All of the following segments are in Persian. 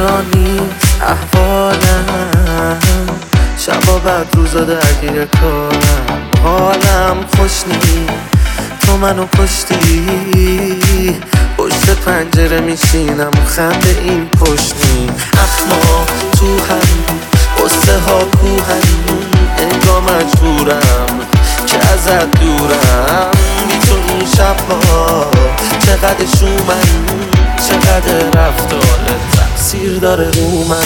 چرا نیست احوالم؟ شبا بعد روزا درگیر کارم. حالم خوش نیست. تو منو کشتی؟ پشت پنجره میشینم. خنده این پشت اخما تو هم قصه ها کوهن انگاه مجبورم که ازت دورم. بی تو این چقدر شومن چقدر داره رو من.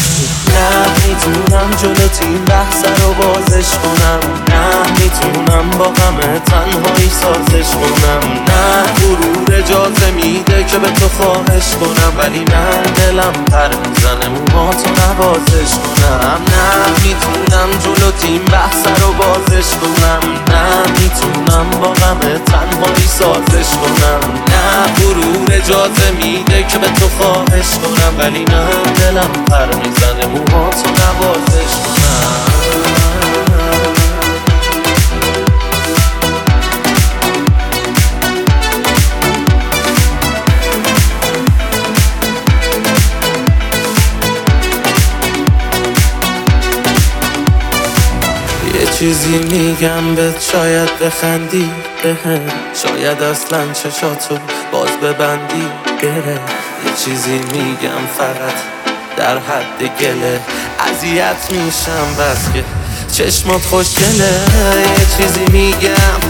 نه می‌تونم جلو تیم بحث رو بازش کنم. نه می‌تونم با غم تنهایی سازش کنم. نه غرور اجازه میده که به تو خواهش کنم. ولی من دلم پر می‌زنه موهاتو نوازش کنم. نه می‌تونم جلو تیم بحث رو بازش کنم. نه می‌تونم با غم تنهایی سازش کنم. نه غرور اجازه میده که به تو خواهش کنم ولی نه دلم پر می‌زنه موهاتو نوازش کنم چیزی میگم به شاید بخندی به شاید اصلا چشاتو باز ببندی گره یه چیزی میگم فقط در حد گله اذیت میشم بس که چشمات خوشگله یه چیزی میگم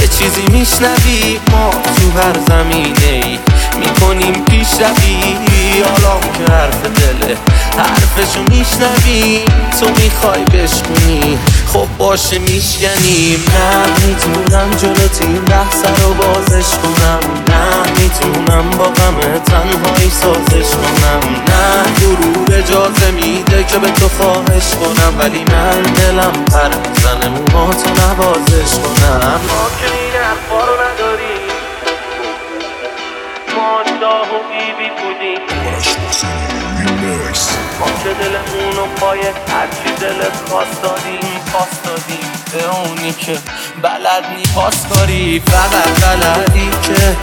یه چیزی میشنوی ما تو هر زمینه ای می‌کنیم پیش روی حالا که حرف دله حرفشو میشنوی تو می‌خوای بشکنی خب باشه میشکنیم نه می‌تونم جلو تیم بحث رو بازش کنم. نه می‌تونم با غم تنهایی سازش کنم. نه غرور اجازه میده که به تو خواهش کنم. ولی من دلم پر می‌زنه موهاتو نوازش کنم. ما که دلمون و پای هرچی دلت پاس دادیم پاس دادیم. به اونی که بلد نی پاس کاری. فقط بلدی که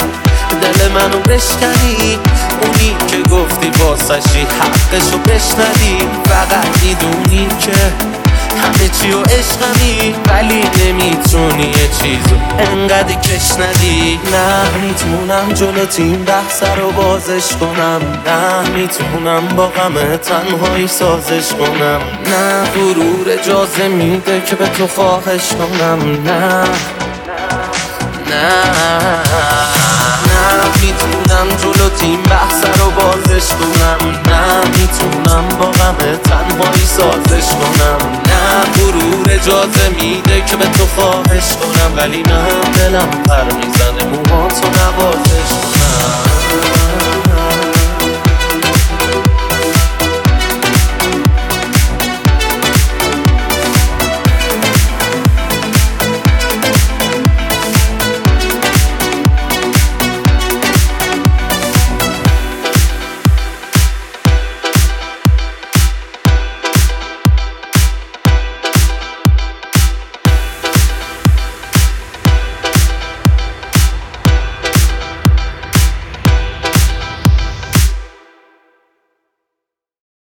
دل منو بشکنی. اونی که گفتی واسشی حقشو بشنوی. فقط می‌دونی که همه چی و عشقمی ولی نمی‌تونی یه چیزو انقدر کش ندی. نه می‌تونم جلو تیم بحث رو بازش کنم. نه می‌تونم با غم تنهایی سازش کنم. نه غرور اجازه میده که به تو خواهش کنم. نه نه نه. می‌تونم جلو تیم بحث رو بازش کنم. نه می‌تونم با اجازه میده که به تو خواهش کنم ولی نه دلم پر می‌زنه موهاتو نوازش کنم.